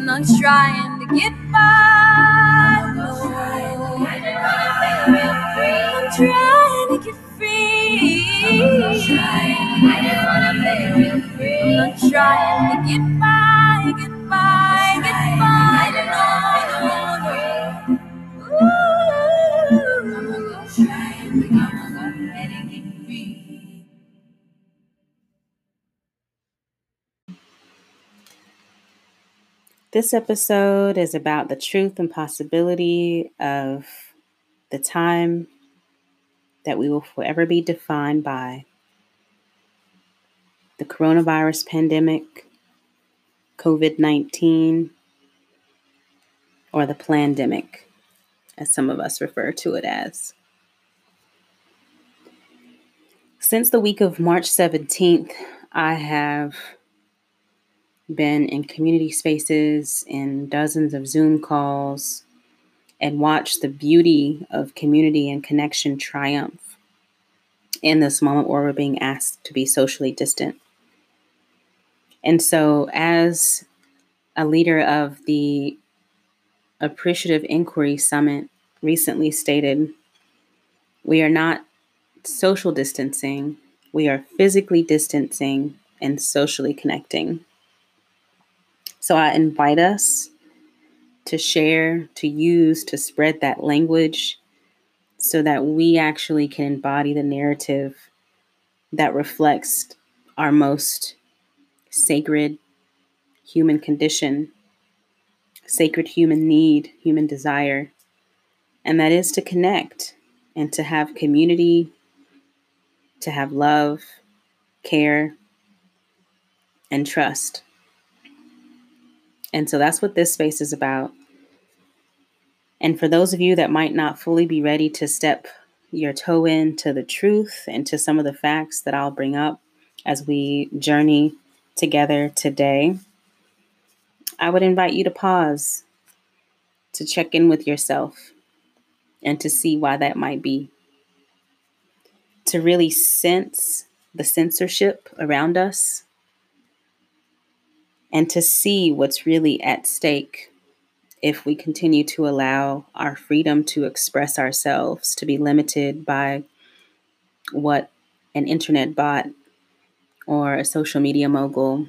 I'm not trying to get by. I'm trying to get free. I'm not trying to get by, get by, This episode is about the truth and possibility of the time that we will forever be defined by the coronavirus pandemic, COVID 19, or the plandemic, as some of us refer to it as. Since the week of March 17th, I have been in community spaces, in dozens of Zoom calls, and watched the beauty of community and connection triumph in this moment where we're being asked to be socially distant. And so, as a leader of the Appreciative Inquiry Summit recently stated, we are not social distancing, we are physically distancing and socially connecting. So I invite us to share, to use, to spread that language so that we actually can embody the narrative that reflects our most sacred human condition, sacred human need, human desire, and that is to connect and to have community, to have love, care, and trust. And so that's what this space is about. And for those of you that might not fully be ready to step your toe into the truth and to some of the facts that I'll bring up as we journey together today, I would invite you to pause, to check in with yourself, and to see why that might be. To really sense the censorship around us and to see what's really at stake if we continue to allow our freedom to express ourselves to be limited by what an internet bot or a social media mogul,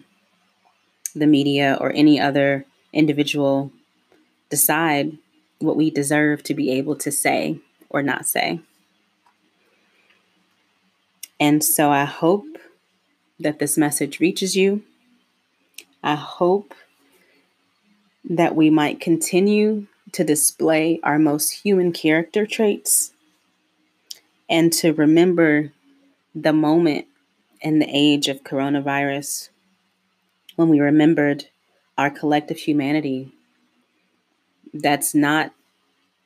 the media, or any other individual decide what we deserve to be able to say or not say. And so I hope that this message reaches you. I hope that we might continue to display our most human character traits and to remember the moment in the age of coronavirus when we remembered our collective humanity that's not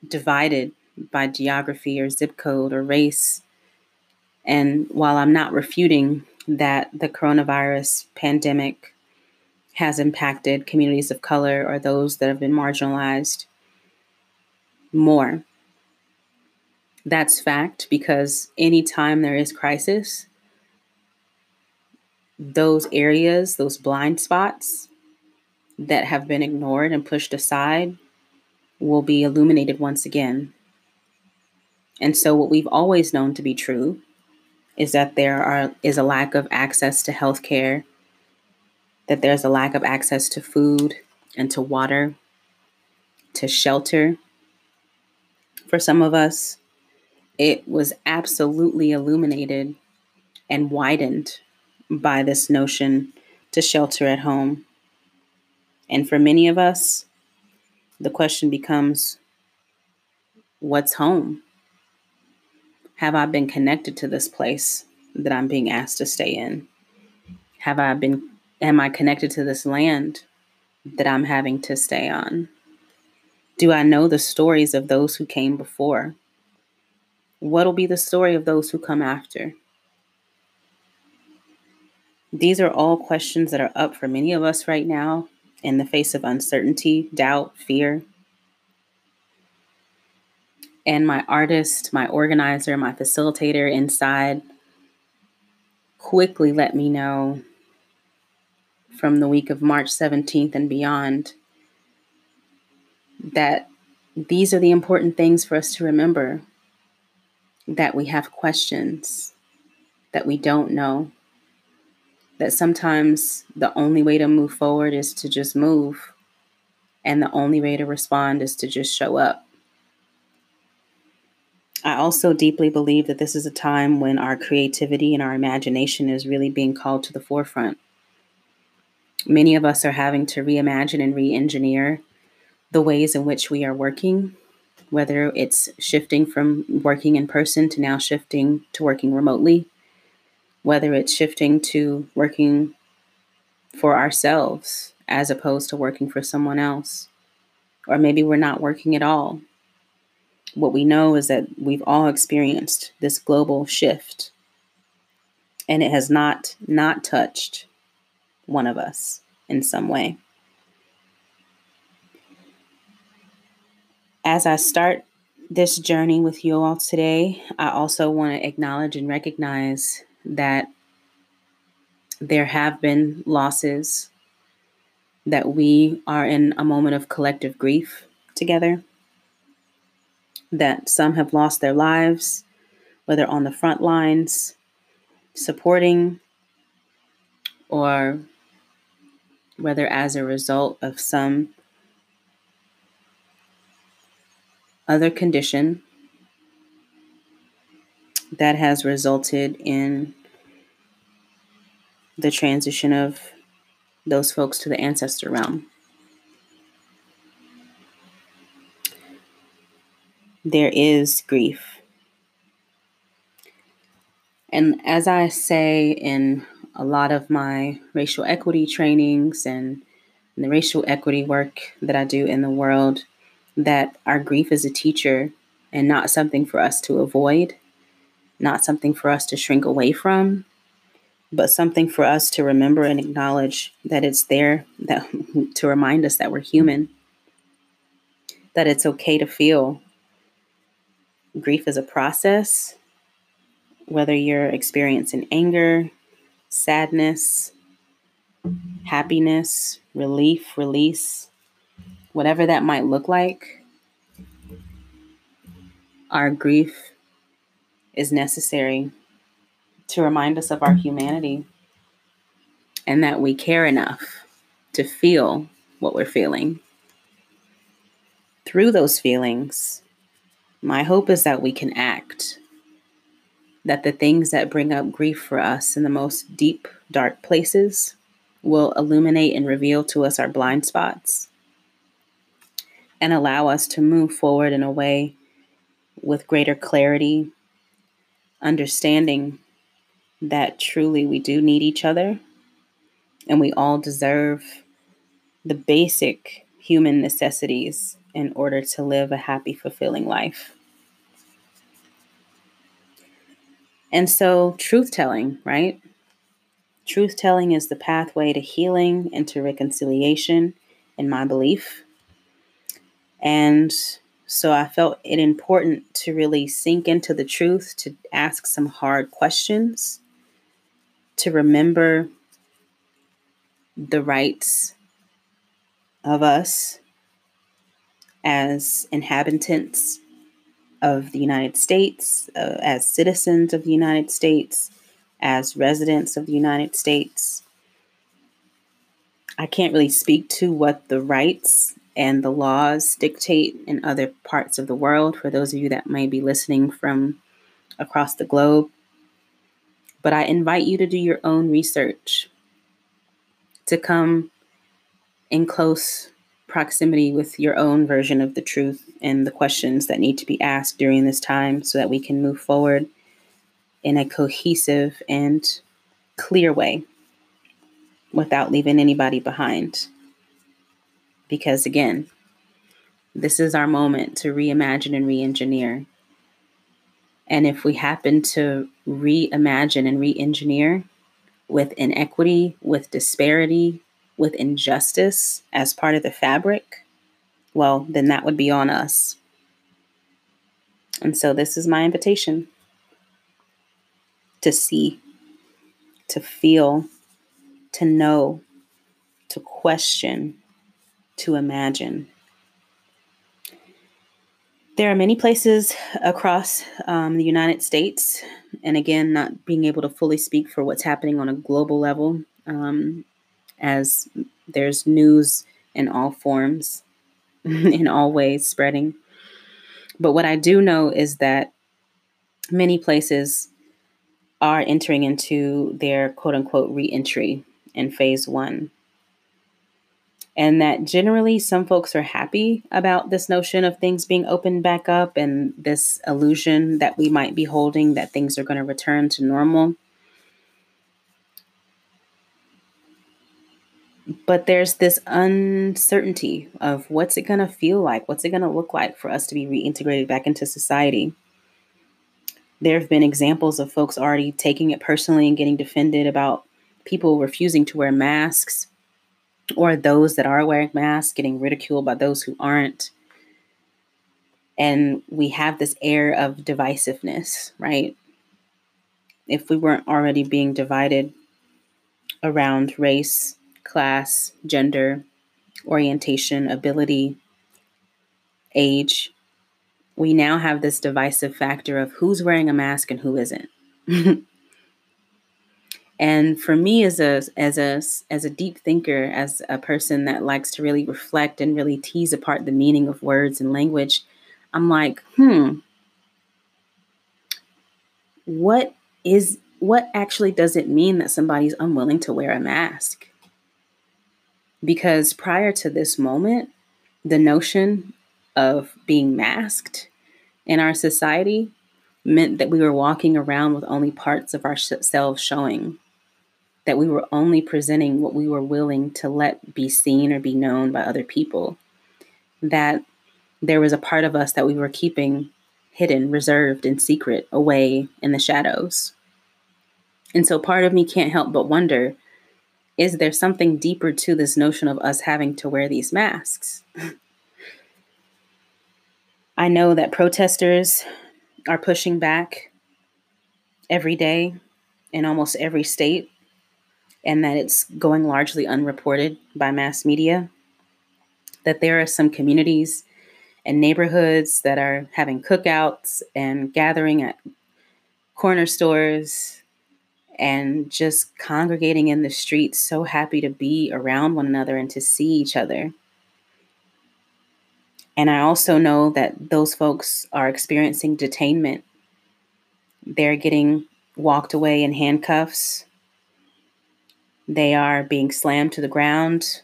divided by geography or zip code or race. And while I'm not refuting that the coronavirus pandemic has impacted communities of color or those that have been marginalized more. That's fact because anytime there is crisis, those areas, those blind spots that have been ignored and pushed aside will be illuminated once again. And so what we've always known to be true is that there are is a lack of access to health care that there's a lack of access to food and to water, to shelter. For some of us, it was absolutely illuminated and widened by this notion to shelter at home. And for many of us, the question becomes what's home? Have I been connected to this place that I'm being asked to stay in? Have I been Am I connected to this land that I'm having to stay on? Do I know the stories of those who came before? What will be the story of those who come after? These are all questions that are up for many of us right now in the face of uncertainty, doubt, fear. And my artist, my organizer, my facilitator inside quickly let me know from the week of March 17th and beyond that these are the important things for us to remember that we have questions, that we don't know, that sometimes the only way to move forward is to just move, and the only way to respond is to just show up. I also deeply believe that this is a time when our creativity and our imagination is really being called to the forefront. Many of us are having to reimagine and re engineer the ways in which we are working, whether it's shifting from working in person to now shifting to working remotely, whether it's shifting to working for ourselves as opposed to working for someone else, or maybe we're not working at all. What we know is that we've all experienced this global shift and it has not not touched one of us in some way. As i start this journey with you all today i also want to acknowledge and recognize that there have been losses that we are in a moment of collective grief together that some have lost their lives, whether on the front lines, supporting, or whether as a result of some other condition that has resulted in the transition of those folks to the ancestor realm. there is grief. And as I say in a lot of my racial equity trainings and the racial equity work that I do in the world, that our grief is a teacher and not something for us to avoid, not something for us to shrink away from, but something for us to remember and acknowledge that it's there that to remind us that we're human, that it's okay to feel, grief is a process, whether you're experiencing anger, sadness, happiness, relief, release, whatever that might look like, our grief is necessary to remind us of our humanity and that we care enough to feel what we're feeling. Through those feelings, my hope is that we can act, that the things that bring up grief for us in the most deep, dark places will illuminate and reveal to us our blind spots and allow us to move forward in a way with greater clarity, understanding that truly we do need each other and we all deserve the basic human necessities in order to live a happy, fulfilling life. And so, truth telling, right? Truth telling is the pathway to healing and to reconciliation, in my belief. And so I felt it important to really sink into the truth, to ask some hard questions, to remember the rights of us as inhabitants of the United States, uh, as citizens of the United States, as residents of the United States. I can't really speak to what the rights and the laws dictate in other parts of the world for those of you that may be listening from across the globe. But I invite you to do your own research, to come in close proximity with your own version of the truth and the questions that need to be asked during this time so that we can move forward in a cohesive and clear way without leaving anybody behind. Because again, this is our moment to reimagine and re engineer. And if we happen to reimagine and re engineer with inequity, with disparity, with injustice as part of the fabric, well, then that would be on us. And so this is my invitation to see, to feel, to know, to question, to imagine. There are many places across um, the United States, and again, not being able to fully speak for what's happening on a global level, um, as there's news in all forms, in all ways spreading. But what I do know is that many places are entering into their quote unquote re entry in phase one. And that generally some folks are happy about this notion of things being opened back up and this illusion that we might be holding that things are going to return to normal. But there's this uncertainty of what's it going to feel like? What's it going to look like for us to be reintegrated back into society? There have been examples of folks already taking it personally and getting defended about people refusing to wear masks or those that are wearing masks getting ridiculed by those who aren't. And we have this air of divisiveness, right? If we weren't already being divided around race, class, gender, orientation, ability, age, we now have this divisive factor of who's wearing a mask and who isn't. and for me as a as a as a deep thinker, as a person that likes to really reflect and really tease apart the meaning of words and language, I'm like, hmm, what is what actually does it mean that somebody's unwilling to wear a mask? Because prior to this moment, the notion of being masked in our society meant that we were walking around with only parts of ourselves showing, that we were only presenting what we were willing to let be seen or be known by other people, that there was a part of us that we were keeping hidden, reserved, and secret away in the shadows. And so part of me can't help but wonder is there something deeper to this notion of us having to wear these masks? I know that protesters are pushing back every day in almost every state, and that it's going largely unreported by mass media. That there are some communities and neighborhoods that are having cookouts and gathering at corner stores and just congregating in the streets, so happy to be around one another and to see each other. And I also know that those folks are experiencing detainment. They're getting walked away in handcuffs. They are being slammed to the ground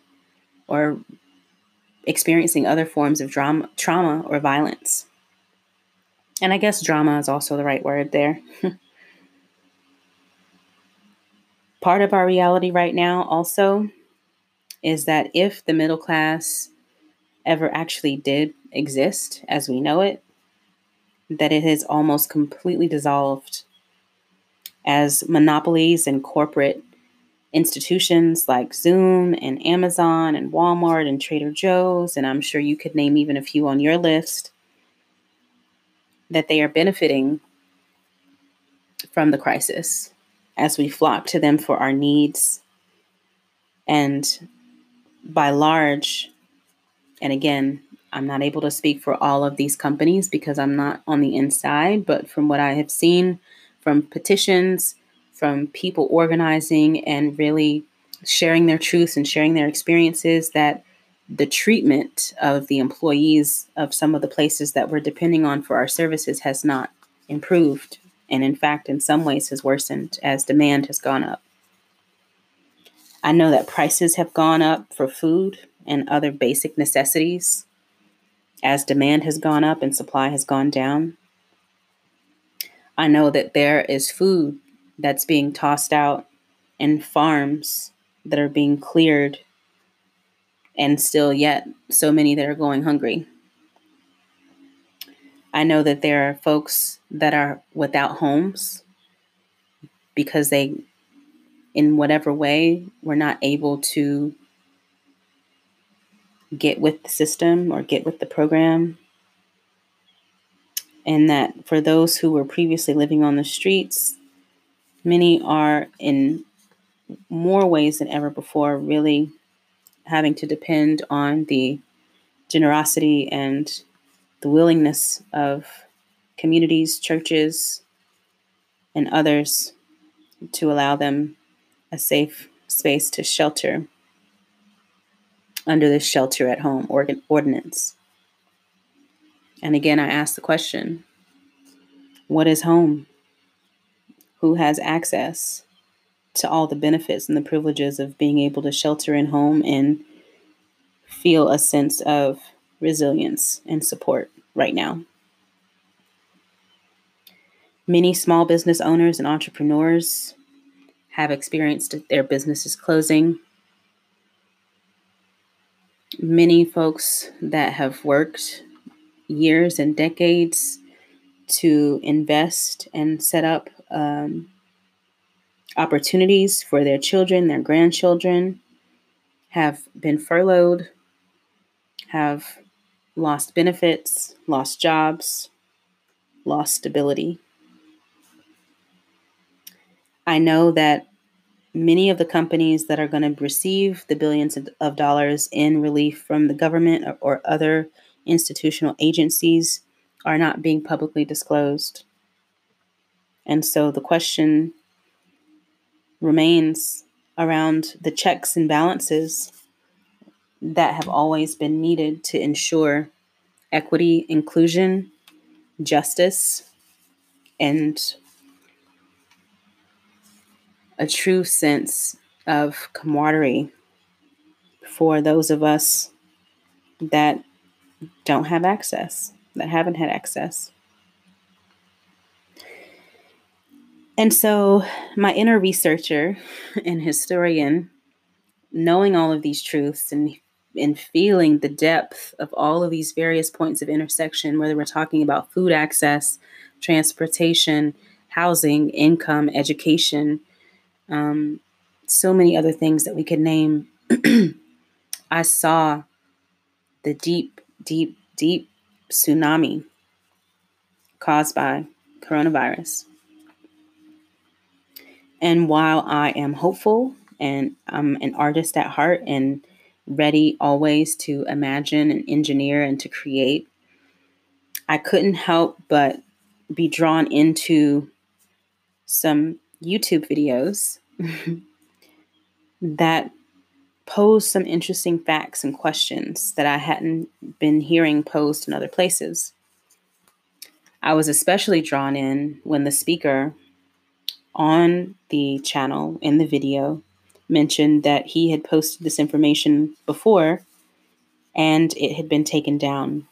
or experiencing other forms of drama, trauma or violence. And I guess drama is also the right word there. Part of our reality right now also is that if the middle class ever actually did exist as we know it, that it has almost completely dissolved as monopolies and corporate institutions like Zoom and Amazon and Walmart and Trader Joe's, and I'm sure you could name even a few on your list, that they are benefiting from the crisis as we flock to them for our needs. And by large, and again, I'm not able to speak for all of these companies because I'm not on the inside, but from what I have seen from petitions, from people organizing and really sharing their truths and sharing their experiences, that the treatment of the employees of some of the places that we're depending on for our services has not improved. And in fact, in some ways, has worsened as demand has gone up. I know that prices have gone up for food and other basic necessities as demand has gone up and supply has gone down. I know that there is food that's being tossed out and farms that are being cleared, and still yet so many that are going hungry. I know that there are folks that are without homes because they, in whatever way, were not able to get with the system or get with the program. And that for those who were previously living on the streets, many are in more ways than ever before really having to depend on the generosity and the willingness of communities, churches, and others to allow them a safe space to shelter under the shelter at home ordinance. And again, I ask the question what is home? Who has access to all the benefits and the privileges of being able to shelter in home and feel a sense of resilience and support right now? Many small business owners and entrepreneurs have experienced their businesses closing. Many folks that have worked years and decades to invest and set up um, opportunities for their children, their grandchildren, have been furloughed, have lost benefits, lost jobs, lost stability. I know that many of the companies that are going to receive the billions of dollars in relief from the government or, or other institutional agencies are not being publicly disclosed. And so the question remains around the checks and balances that have always been needed to ensure equity, inclusion, justice, and a true sense of camaraderie for those of us that don't have access, that haven't had access. And so, my inner researcher and historian, knowing all of these truths and, and feeling the depth of all of these various points of intersection, whether we're talking about food access, transportation, housing, income, education, um, so many other things that we could name, I saw the deep, deep, deep tsunami caused by coronavirus. And while I am hopeful and I'm an artist at heart and ready always to imagine and engineer and to create, I couldn't help but be drawn into some YouTube videos that pose some interesting facts and questions that I hadn't been hearing posed in other places. I was especially drawn in when the speaker on the channel in the video mentioned that he had posted this information before and it had been taken down.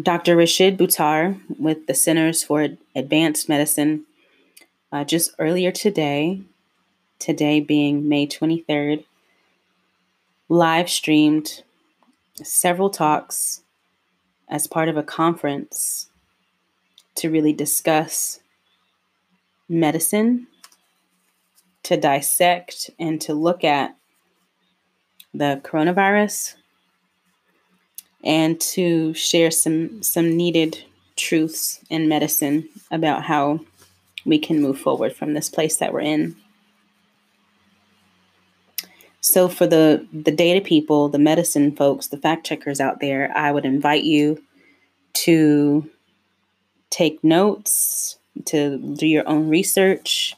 Dr. Rashid Buttar with the Centers for Advanced Medicine uh, just earlier today, today being May 23rd, live streamed several talks as part of a conference to really discuss medicine, to dissect and to look at the coronavirus and to share some some needed truths in medicine about how we can move forward from this place that we're in. So for the the data people, the medicine folks, the fact checkers out there, I would invite you to take notes, to do your own research,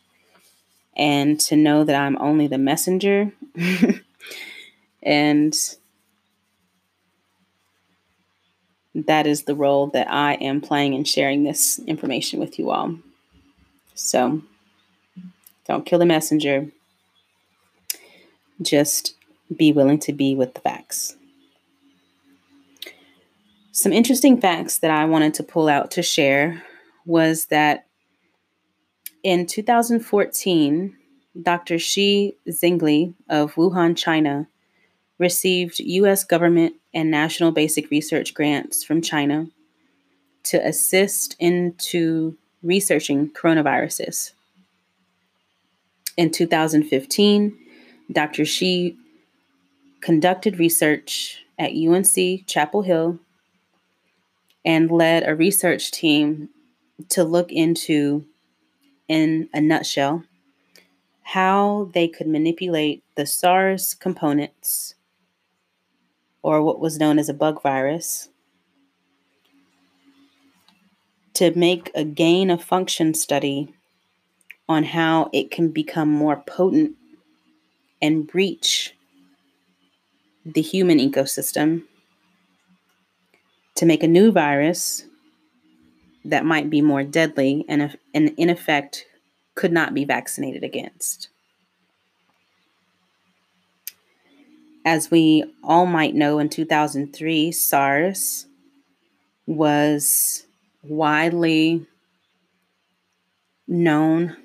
and to know that I'm only the messenger. and that is the role that I am playing in sharing this information with you all. So don't kill the messenger. Just be willing to be with the facts. Some interesting facts that I wanted to pull out to share was that in 2014, Dr. Shi Zhengli of Wuhan, China, received U.S. government and national basic research grants from China to assist into researching coronaviruses. In 2015, Dr. Shi conducted research at UNC Chapel Hill and led a research team to look into, in a nutshell, how they could manipulate the SARS components or what was known as a bug virus, to make a gain of function study on how it can become more potent and breach the human ecosystem to make a new virus that might be more deadly and, and in effect could not be vaccinated against. As we all might know, in 2003, SARS was widely known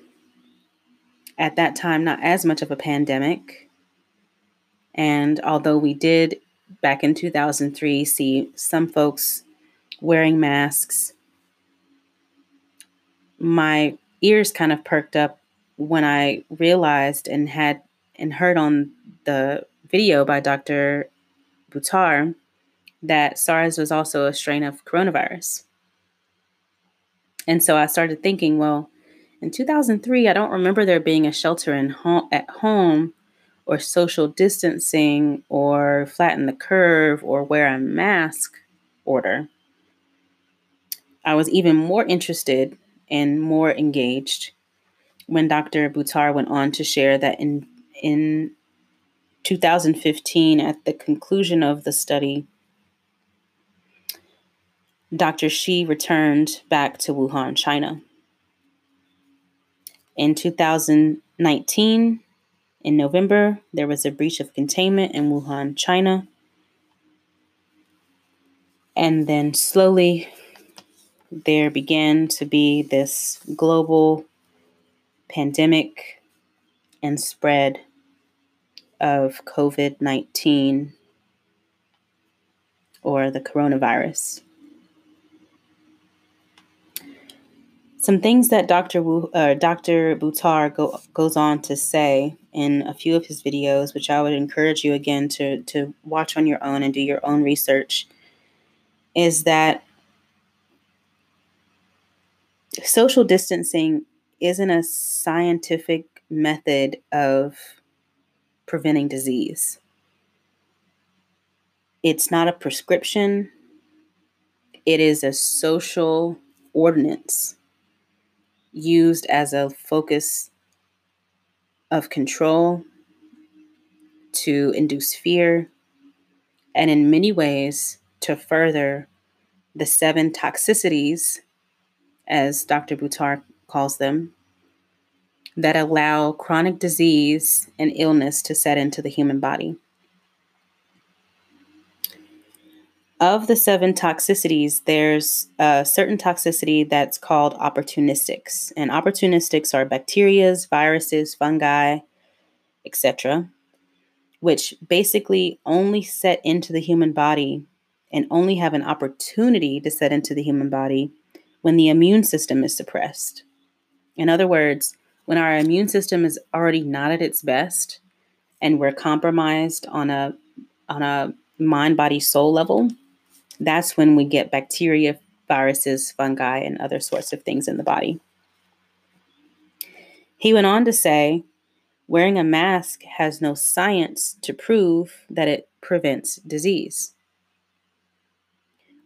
at that time, not as much of a pandemic. And although we did back in 2003 see some folks wearing masks, my ears kind of perked up when I realized and had and heard on the video by Dr. Buttar that SARS was also a strain of coronavirus. And so I started thinking, well, in 2003, I don't remember there being a shelter in home, at home or social distancing or flatten the curve or wear a mask order. I was even more interested and more engaged when Dr. Buttar went on to share that in in 2015 at the conclusion of the study Dr. Shi returned back to Wuhan, China. In 2019, in November, there was a breach of containment in Wuhan, China. And then slowly, there began to be this global pandemic and spread of COVID 19 or the coronavirus. Some things that Dr. Wu, uh, Dr. Buttar go, goes on to say in a few of his videos, which I would encourage you again to, to watch on your own and do your own research, is that social distancing isn't a scientific method of preventing disease. It's not a prescription, it is a social ordinance used as a focus of control to induce fear, and in many ways to further the seven toxicities, as Dr. Buttar calls them, that allow chronic disease and illness to set into the human body. of the seven toxicities, there's a certain toxicity that's called opportunistics. And opportunistics are bacterias, viruses, fungi, etc., which basically only set into the human body and only have an opportunity to set into the human body when the immune system is suppressed. In other words, when our immune system is already not at its best and we're compromised on a on a mind body soul level, that's when we get bacteria, viruses, fungi, and other sorts of things in the body. He went on to say, wearing a mask has no science to prove that it prevents disease.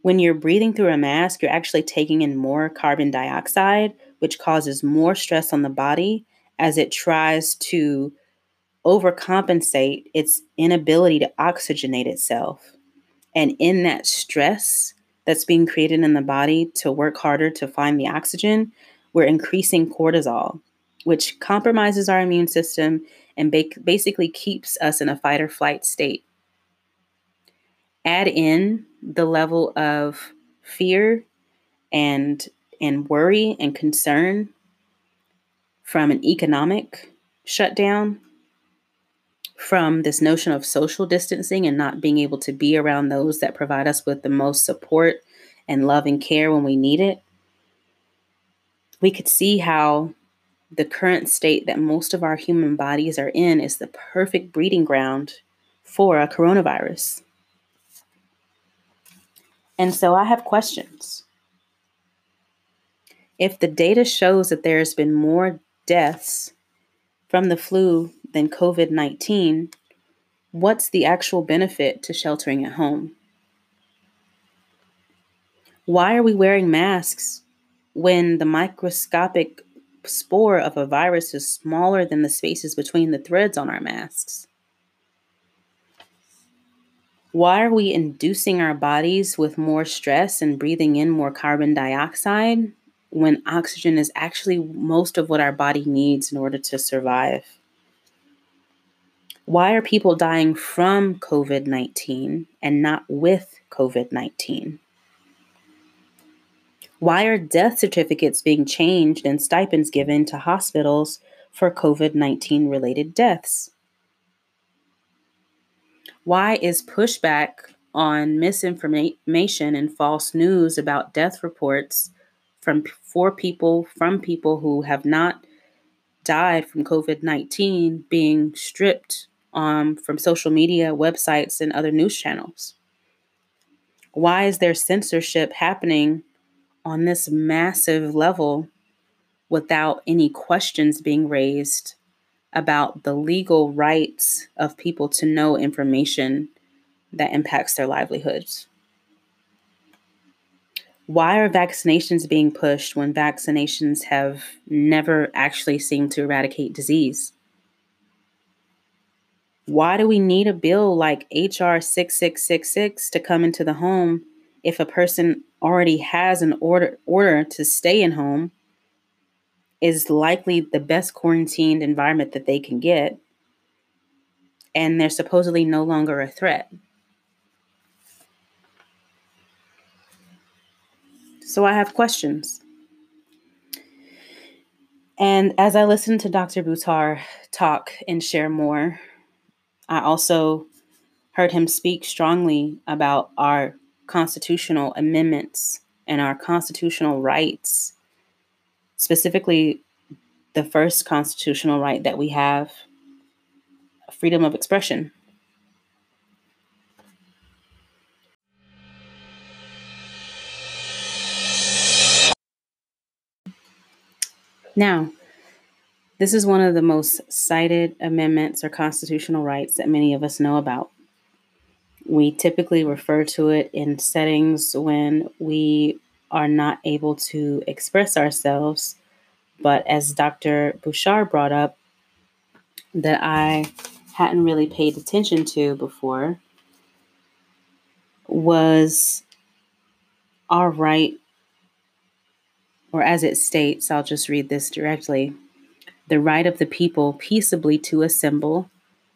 When you're breathing through a mask, you're actually taking in more carbon dioxide, which causes more stress on the body as it tries to overcompensate its inability to oxygenate itself. And in that stress that's being created in the body to work harder to find the oxygen, we're increasing cortisol, which compromises our immune system and ba- basically keeps us in a fight or flight state. Add in the level of fear and and worry and concern from an economic shutdown from this notion of social distancing and not being able to be around those that provide us with the most support and love and care when we need it, we could see how the current state that most of our human bodies are in is the perfect breeding ground for a coronavirus. And so I have questions. If the data shows that there's been more deaths from the flu than COVID 19, What's the actual benefit to sheltering at home? Why are we wearing masks when the microscopic spore of a virus is smaller than the spaces between the threads on our masks? Why are we inducing our bodies with more stress and breathing in more carbon dioxide when oxygen is actually most of what our body needs in order to survive? Why are people dying from COVID 19 and not with COVID 19? Why are death certificates being changed and stipends given to hospitals for COVID 19 related deaths? Why is pushback on misinformation and false news about death reports from for people from people who have not died from COVID-19 being stripped um, from social media, websites, and other news channels? Why is there censorship happening on this massive level without any questions being raised about the legal rights of people to know information that impacts their livelihoods. Why are vaccinations being pushed when vaccinations have never actually seemed to eradicate disease? Why do we need a bill like HR 6666 to come into the home if a person already has an order order to stay in home is likely the best quarantined environment that they can get. And they're supposedly no longer a threat. So I have questions. And as I listen to Dr. Buttar talk and share more, I also heard him speak strongly about our constitutional amendments and our constitutional rights specifically the first constitutional right that we have freedom of expression. Now, this is one of the most cited amendments or constitutional rights that many of us know about. We typically refer to it in settings when we are not able to express ourselves. But as Dr. Buttar brought up, that I hadn't really paid attention to before was our right, or as it states, I'll just read this directly the right of the people peaceably to assemble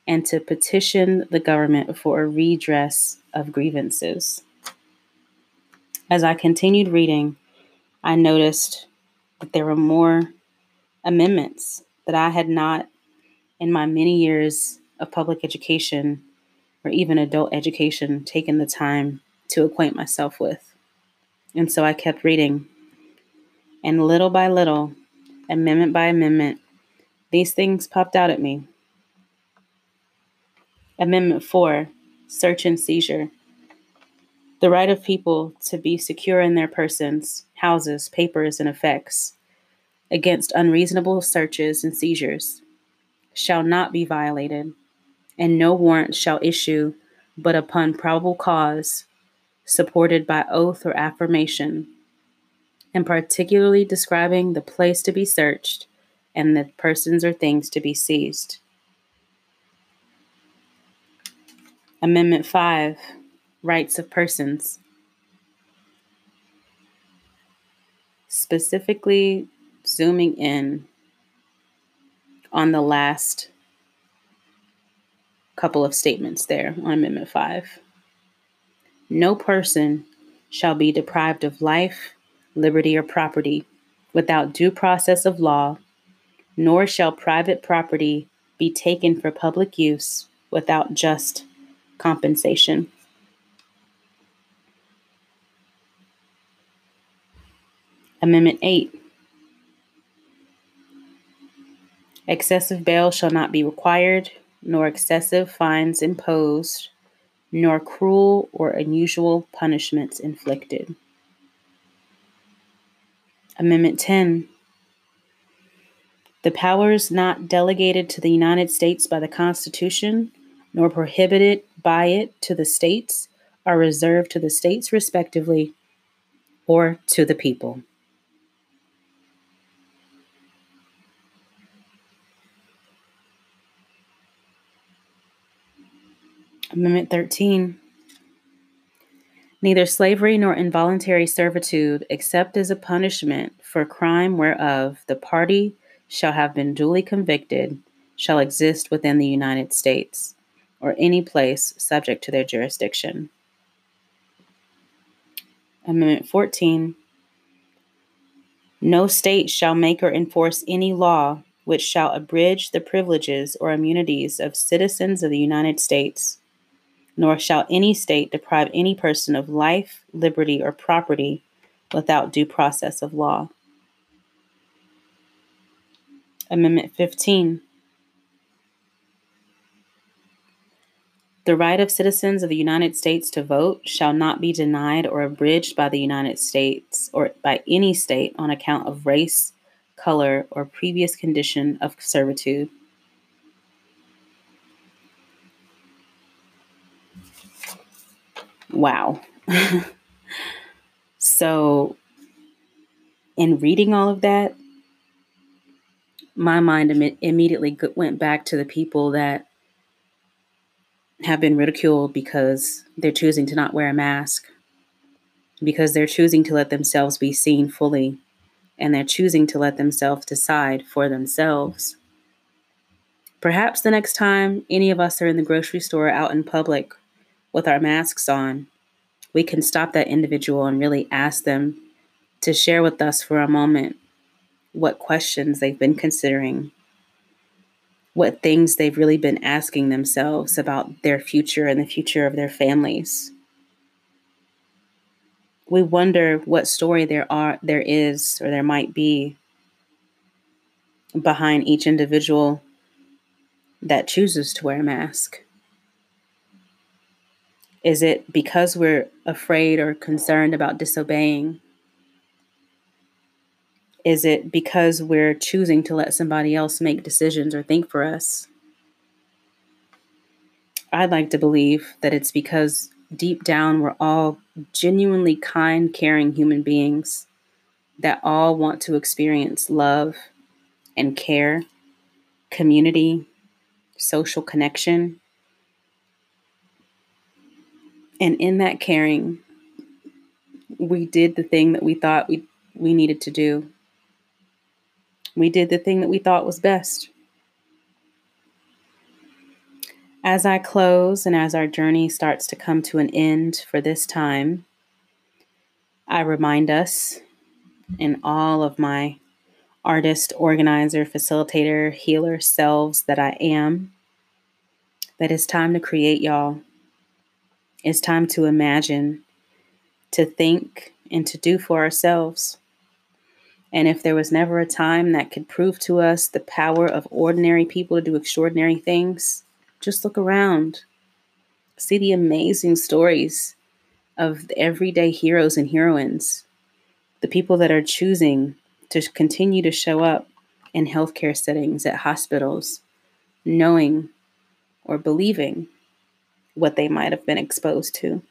and to petition the government for a redress of grievances. As I continued reading, I noticed that there were more amendments that I had not, in my many years of public education or even adult education, taken the time to acquaint myself with. And so I kept reading. And little by little, amendment by amendment, these things popped out at me. Amendment 4 Search and Seizure the right of people to be secure in their persons, houses, papers, and effects against unreasonable searches and seizures shall not be violated, and no warrant shall issue but upon probable cause, supported by oath or affirmation, and particularly describing the place to be searched and the persons or things to be seized. Amendment 5 rights of persons. Specifically, zooming in on the last couple of statements there on Amendment 5. No person shall be deprived of life, liberty, or property without due process of law, nor shall private property be taken for public use without just compensation. Amendment 8 Excessive bail shall not be required, nor excessive fines imposed, nor cruel or unusual punishments inflicted. Amendment 10 The powers not delegated to the United States by the Constitution nor prohibited by it to the states, are reserved to the states respectively or to the people. Amendment 13. Neither slavery nor involuntary servitude, except as a punishment for crime whereof the party shall have been duly convicted, shall exist within the United States or any place subject to their jurisdiction. Amendment 14. No state shall make or enforce any law which shall abridge the privileges or immunities of citizens of the United States nor shall any state deprive any person of life, liberty, or property without due process of law. Amendment 15. The right of citizens of the United States to vote shall not be denied or abridged by the United States or by any state on account of race, color, or previous condition of servitude. Wow. so, in reading all of that, my mind Im- immediately went back to the people that have been ridiculed because they're choosing to not wear a mask, because they're choosing to let themselves be seen fully, and they're choosing to let themselves decide for themselves. Perhaps the next time any of us are in the grocery store out in public with our masks on, we can stop that individual and really ask them to share with us for a moment what questions they've been considering, what things they've really been asking themselves about their future and the future of their families. We wonder what story there are there is or there might be behind each individual that chooses to wear a mask. Is it because we're afraid or concerned about disobeying? Is it because we're choosing to let somebody else make decisions or think for us? I'd like to believe that it's because deep down we're all genuinely kind, caring human beings that all want to experience love and care, community, social connection, and in that caring, we did the thing that we thought we, we needed to do. We did the thing that we thought was best. As I close and as our journey starts to come to an end for this time, I remind us in all of my artist, organizer, facilitator, healer selves that I am that it's time to create, y'all. It's time to imagine, to think, and to do for ourselves. And if there was never a time that could prove to us the power of ordinary people to do extraordinary things, just look around. See the amazing stories of the everyday heroes and heroines, the people that are choosing to continue to show up in healthcare settings at hospitals, knowing or believing what they might have been exposed to.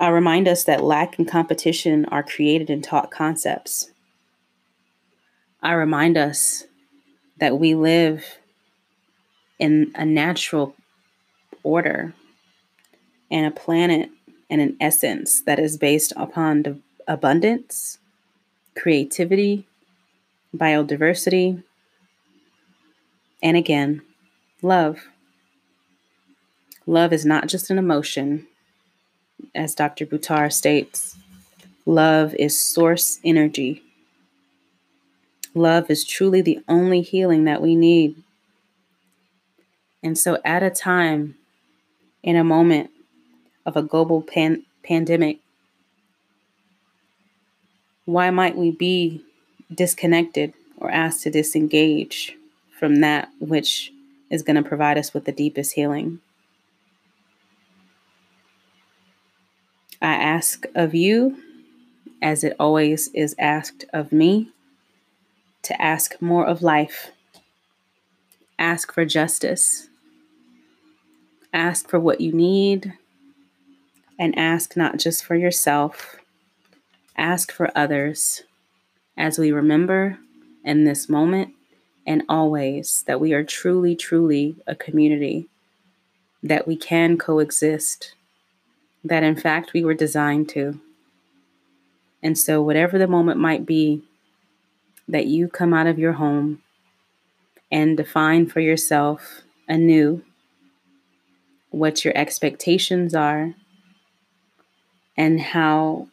I remind us that lack and competition are created and taught concepts. I remind us that we live in a natural order and a planet and an essence that is based upon abundance, creativity, biodiversity, and again, love. Love is not just an emotion, as Dr. Buttar states. Love is source energy. Love is truly the only healing that we need. And so, at a time, in a moment of a global pan- pandemic, why might we be disconnected or asked to disengage from that which is going to provide us with the deepest healing. I ask of you, as it always is asked of me, to ask more of life Ask for justice. Ask for what you need, and ask not just for yourself, ask for others as we remember in this moment and always that we are truly, truly a community, that we can coexist, that in fact we were designed to. And so, whatever the moment might be, that you come out of your home and define for yourself anew what your expectations are and how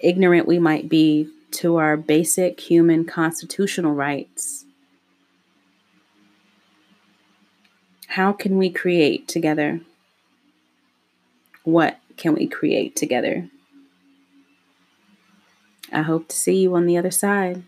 ignorant we might be to our basic human constitutional rights. How can we create together? What can we create together? I hope to see you on the other side.